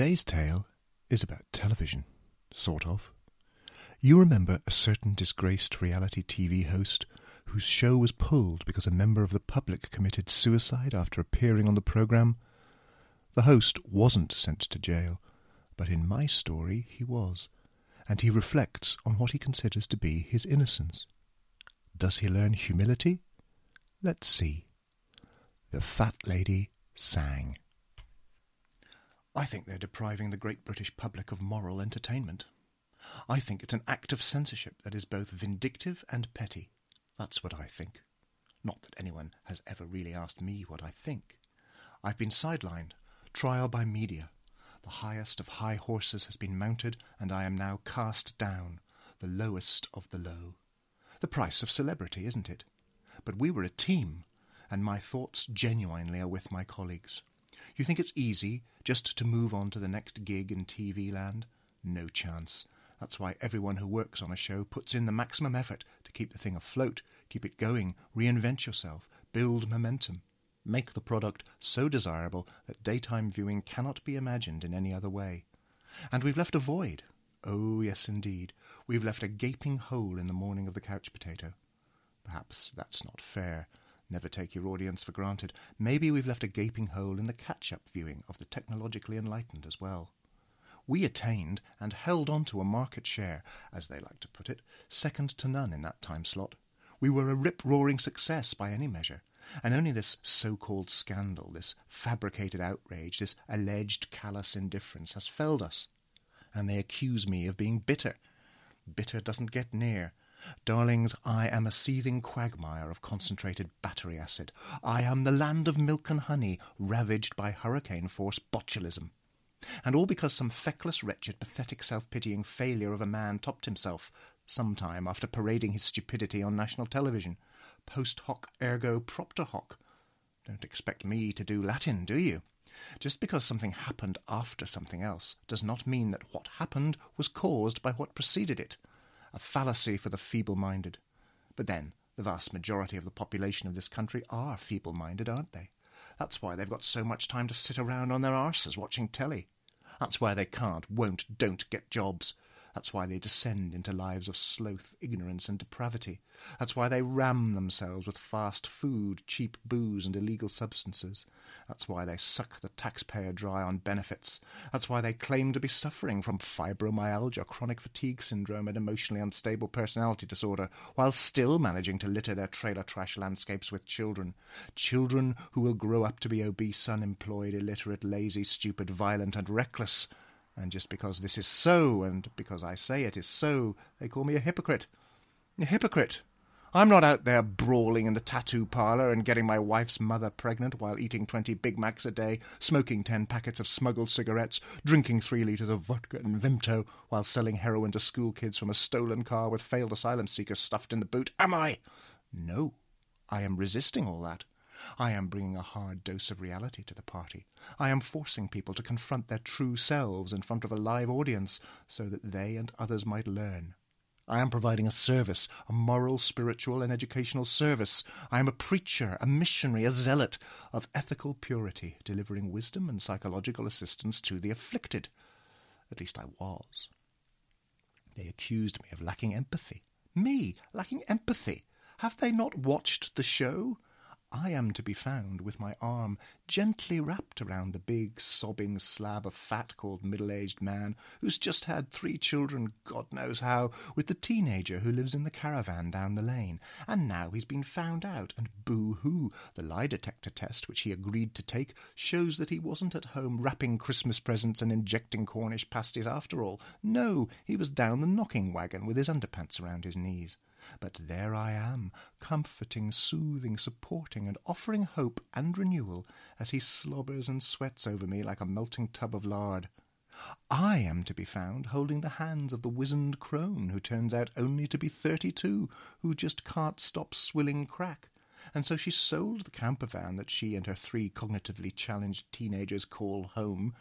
Today's tale is about television, sort of. You remember a certain disgraced reality TV host whose show was pulled because a member of the public committed suicide after appearing on the programme? The host wasn't sent to jail, but in my story he was, and he reflects on what he considers to be his innocence. Does he learn humility? Let's see. The fat lady sang. I think they're depriving the great British public of moral entertainment. I think it's an act of censorship that is both vindictive and petty. That's what I think. Not that anyone has ever really asked me what I think. I've been sidelined, trial by media. The highest of high horses has been mounted, and I am now cast down, the lowest of the low. The price of celebrity, isn't it? But we were a team, and my thoughts genuinely are with my colleagues. You think it's easy just to move on to the next gig in TV land? No chance. That's why everyone who works on a show puts in the maximum effort to keep the thing afloat, keep it going, reinvent yourself, build momentum. Make the product so desirable that daytime viewing cannot be imagined in any other way. And we've left a void. Oh, yes, indeed. We've left a gaping hole in the morning of the couch potato. Perhaps that's not fair. Never take your audience for granted. Maybe we've left a gaping hole in the catch up viewing of the technologically enlightened as well. We attained and held on to a market share, as they like to put it, second to none in that time slot. We were a rip roaring success by any measure, and only this so called scandal, this fabricated outrage, this alleged callous indifference has felled us. And they accuse me of being bitter. Bitter doesn't get near. Darlings, I am a seething quagmire of concentrated battery acid. I am the land of milk and honey, ravaged by hurricane force botulism. And all because some feckless, wretched, pathetic, self pitying failure of a man topped himself some time after parading his stupidity on national television. Post hoc ergo propter hoc. Don't expect me to do Latin, do you? Just because something happened after something else does not mean that what happened was caused by what preceded it. A fallacy for the feeble minded. But then, the vast majority of the population of this country are feeble minded, aren't they? That's why they've got so much time to sit around on their arses watching telly. That's why they can't, won't, don't get jobs. That's why they descend into lives of sloth, ignorance, and depravity. That's why they ram themselves with fast food, cheap booze, and illegal substances. That's why they suck the taxpayer dry on benefits. That's why they claim to be suffering from fibromyalgia, chronic fatigue syndrome, and emotionally unstable personality disorder, while still managing to litter their trailer trash landscapes with children. Children who will grow up to be obese, unemployed, illiterate, lazy, stupid, violent, and reckless. And just because this is so, and because I say it is so, they call me a hypocrite. A hypocrite. I'm not out there brawling in the tattoo parlour and getting my wife's mother pregnant while eating twenty Big Macs a day, smoking ten packets of smuggled cigarettes, drinking three litres of vodka and Vimto, while selling heroin to school kids from a stolen car with failed asylum seekers stuffed in the boot, am I? No. I am resisting all that. I am bringing a hard dose of reality to the party. I am forcing people to confront their true selves in front of a live audience so that they and others might learn. I am providing a service, a moral, spiritual, and educational service. I am a preacher, a missionary, a zealot of ethical purity, delivering wisdom and psychological assistance to the afflicted. At least I was. They accused me of lacking empathy. Me, lacking empathy. Have they not watched the show? I am to be found with my arm gently wrapped around the big, sobbing slab of fat called middle aged man who's just had three children, God knows how, with the teenager who lives in the caravan down the lane. And now he's been found out, and boo hoo! The lie detector test, which he agreed to take, shows that he wasn't at home wrapping Christmas presents and injecting Cornish pasties after all. No, he was down the knocking wagon with his underpants around his knees. But there I am, comforting, soothing, supporting, and offering hope and renewal as he slobbers and sweats over me like a melting tub of lard. I am to be found holding the hands of the wizened crone who turns out only to be thirty-two, who just can't stop swilling crack. And so she sold the camper van that she and her three cognitively challenged teenagers call home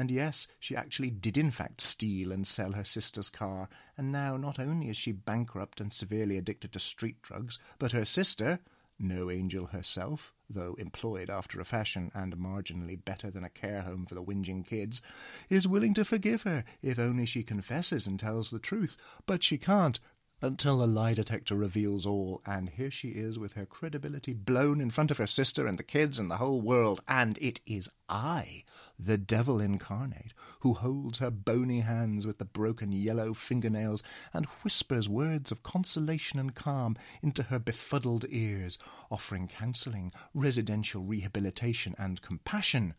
and yes, she actually did in fact steal and sell her sister's car, and now not only is she bankrupt and severely addicted to street drugs, but her sister, no angel herself, though employed after a fashion and marginally better than a care home for the whinging kids, is willing to forgive her if only she confesses and tells the truth. But she can't, until the lie detector reveals all, and here she is with her credibility blown in front of her sister and the kids and the whole world, and it is I, the devil incarnate, who holds her bony hands with the broken yellow fingernails and whispers words of consolation and calm into her befuddled ears, offering counselling, residential rehabilitation, and compassion.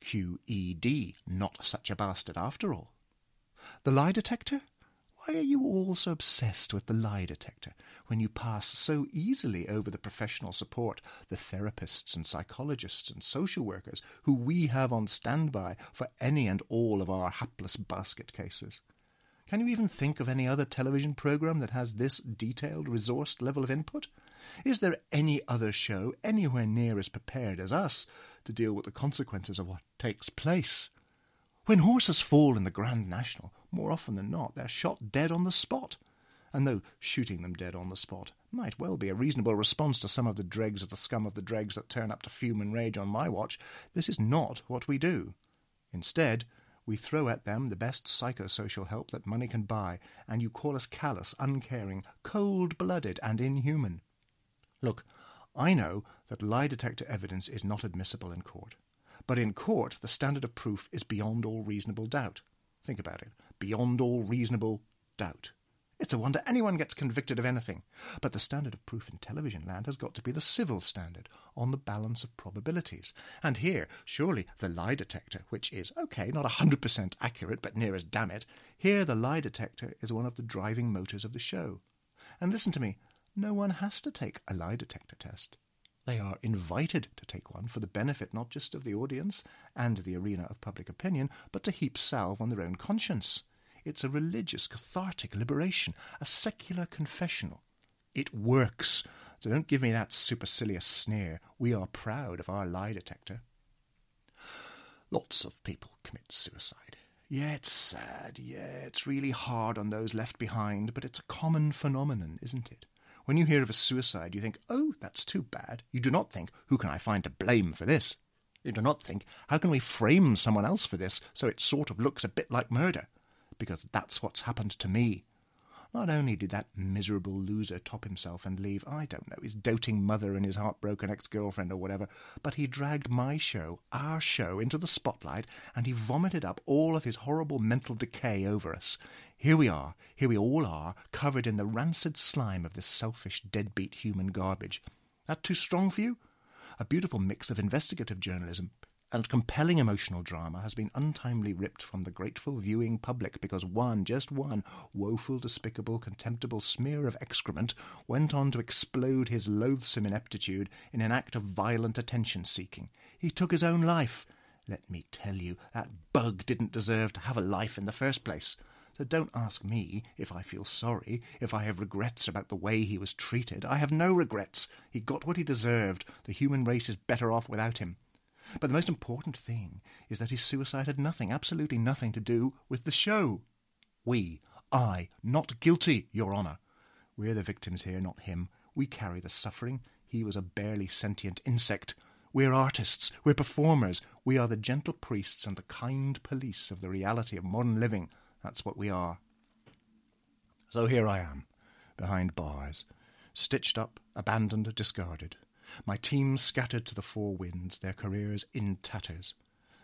QED, not such a bastard after all. The lie detector? Why are you all so obsessed with the lie detector when you pass so easily over the professional support, the therapists and psychologists and social workers who we have on standby for any and all of our hapless basket cases? Can you even think of any other television program that has this detailed, resourced level of input? Is there any other show anywhere near as prepared as us to deal with the consequences of what takes place? When horses fall in the Grand National, more often than not, they're shot dead on the spot. And though shooting them dead on the spot might well be a reasonable response to some of the dregs of the scum of the dregs that turn up to fume and rage on my watch, this is not what we do. Instead, we throw at them the best psychosocial help that money can buy, and you call us callous, uncaring, cold blooded, and inhuman. Look, I know that lie detector evidence is not admissible in court. But in court, the standard of proof is beyond all reasonable doubt. Think about it. Beyond all reasonable doubt. It's a wonder anyone gets convicted of anything. But the standard of proof in television land has got to be the civil standard, on the balance of probabilities. And here, surely the lie detector, which is, okay, not a 100% accurate, but near as damn it, here the lie detector is one of the driving motors of the show. And listen to me, no one has to take a lie detector test. They are invited to take one for the benefit not just of the audience and the arena of public opinion, but to heap salve on their own conscience. It's a religious, cathartic liberation, a secular confessional. It works. So don't give me that supercilious sneer. We are proud of our lie detector. Lots of people commit suicide. Yeah, it's sad. Yeah, it's really hard on those left behind, but it's a common phenomenon, isn't it? When you hear of a suicide, you think, oh, that's too bad. You do not think, who can I find to blame for this? You do not think, how can we frame someone else for this so it sort of looks a bit like murder? Because that's what's happened to me. Not only did that miserable loser top himself and leave, I don't know, his doting mother and his heartbroken ex girlfriend or whatever, but he dragged my show, our show, into the spotlight and he vomited up all of his horrible mental decay over us. Here we are, here we all are, covered in the rancid slime of this selfish, deadbeat human garbage. That too strong for you? A beautiful mix of investigative journalism, and compelling emotional drama has been untimely ripped from the grateful viewing public because one, just one, woeful, despicable, contemptible smear of excrement went on to explode his loathsome ineptitude in an act of violent attention seeking. He took his own life. Let me tell you, that bug didn't deserve to have a life in the first place. So don't ask me if I feel sorry, if I have regrets about the way he was treated. I have no regrets. He got what he deserved. The human race is better off without him. But the most important thing is that his suicide had nothing, absolutely nothing to do with the show. We, I, not guilty, Your Honour. We're the victims here, not him. We carry the suffering. He was a barely sentient insect. We're artists. We're performers. We are the gentle priests and the kind police of the reality of modern living. That's what we are. So here I am, behind bars, stitched up, abandoned, discarded. My team scattered to the four winds, their careers in tatters.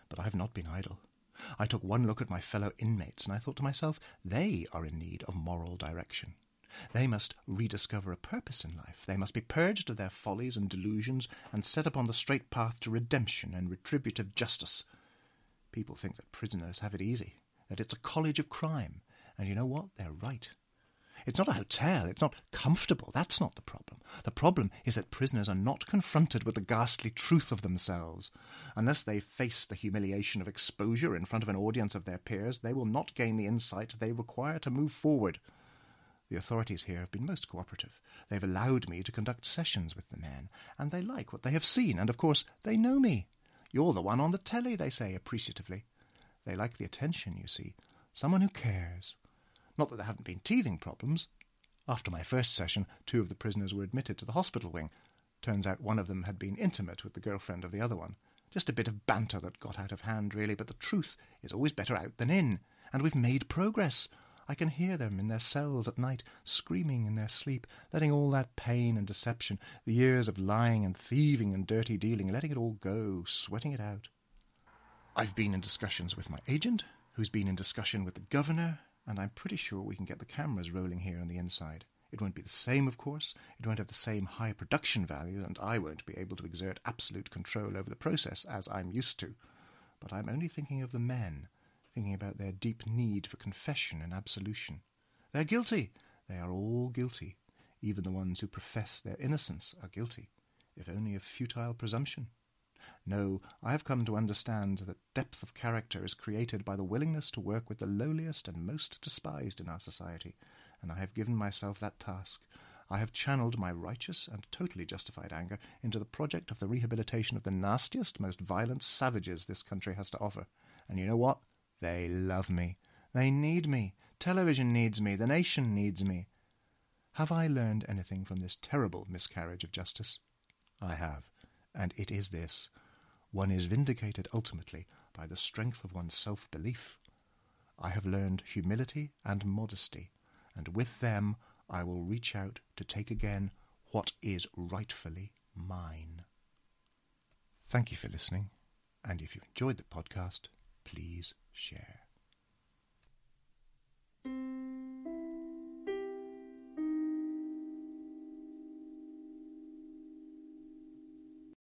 But I have not been idle. I took one look at my fellow inmates, and I thought to myself, they are in need of moral direction. They must rediscover a purpose in life. They must be purged of their follies and delusions and set upon the straight path to redemption and retributive justice. People think that prisoners have it easy, that it's a college of crime, and you know what? They're right. It's not a hotel. It's not comfortable. That's not the problem. The problem is that prisoners are not confronted with the ghastly truth of themselves. Unless they face the humiliation of exposure in front of an audience of their peers, they will not gain the insight they require to move forward. The authorities here have been most cooperative. They've allowed me to conduct sessions with the men, and they like what they have seen, and of course they know me. You're the one on the telly, they say appreciatively. They like the attention, you see. Someone who cares. Not that there haven't been teething problems. After my first session, two of the prisoners were admitted to the hospital wing. Turns out one of them had been intimate with the girlfriend of the other one. Just a bit of banter that got out of hand, really, but the truth is always better out than in. And we've made progress. I can hear them in their cells at night, screaming in their sleep, letting all that pain and deception, the years of lying and thieving and dirty dealing, letting it all go, sweating it out. I've been in discussions with my agent, who's been in discussion with the governor, and I'm pretty sure we can get the cameras rolling here on the inside. It won't be the same, of course. It won't have the same high production value, and I won't be able to exert absolute control over the process as I'm used to. But I'm only thinking of the men, thinking about their deep need for confession and absolution. They're guilty. They are all guilty. Even the ones who profess their innocence are guilty, if only of futile presumption. No, I have come to understand that depth of character is created by the willingness to work with the lowliest and most despised in our society, and I have given myself that task. I have channeled my righteous and totally justified anger into the project of the rehabilitation of the nastiest, most violent savages this country has to offer. And you know what? They love me. They need me. Television needs me. The nation needs me. Have I learned anything from this terrible miscarriage of justice? I have, and it is this one is vindicated ultimately by the strength of one's self belief. I have learned humility and modesty, and with them I will reach out to take again what is rightfully mine. Thank you for listening, and if you enjoyed the podcast, please share.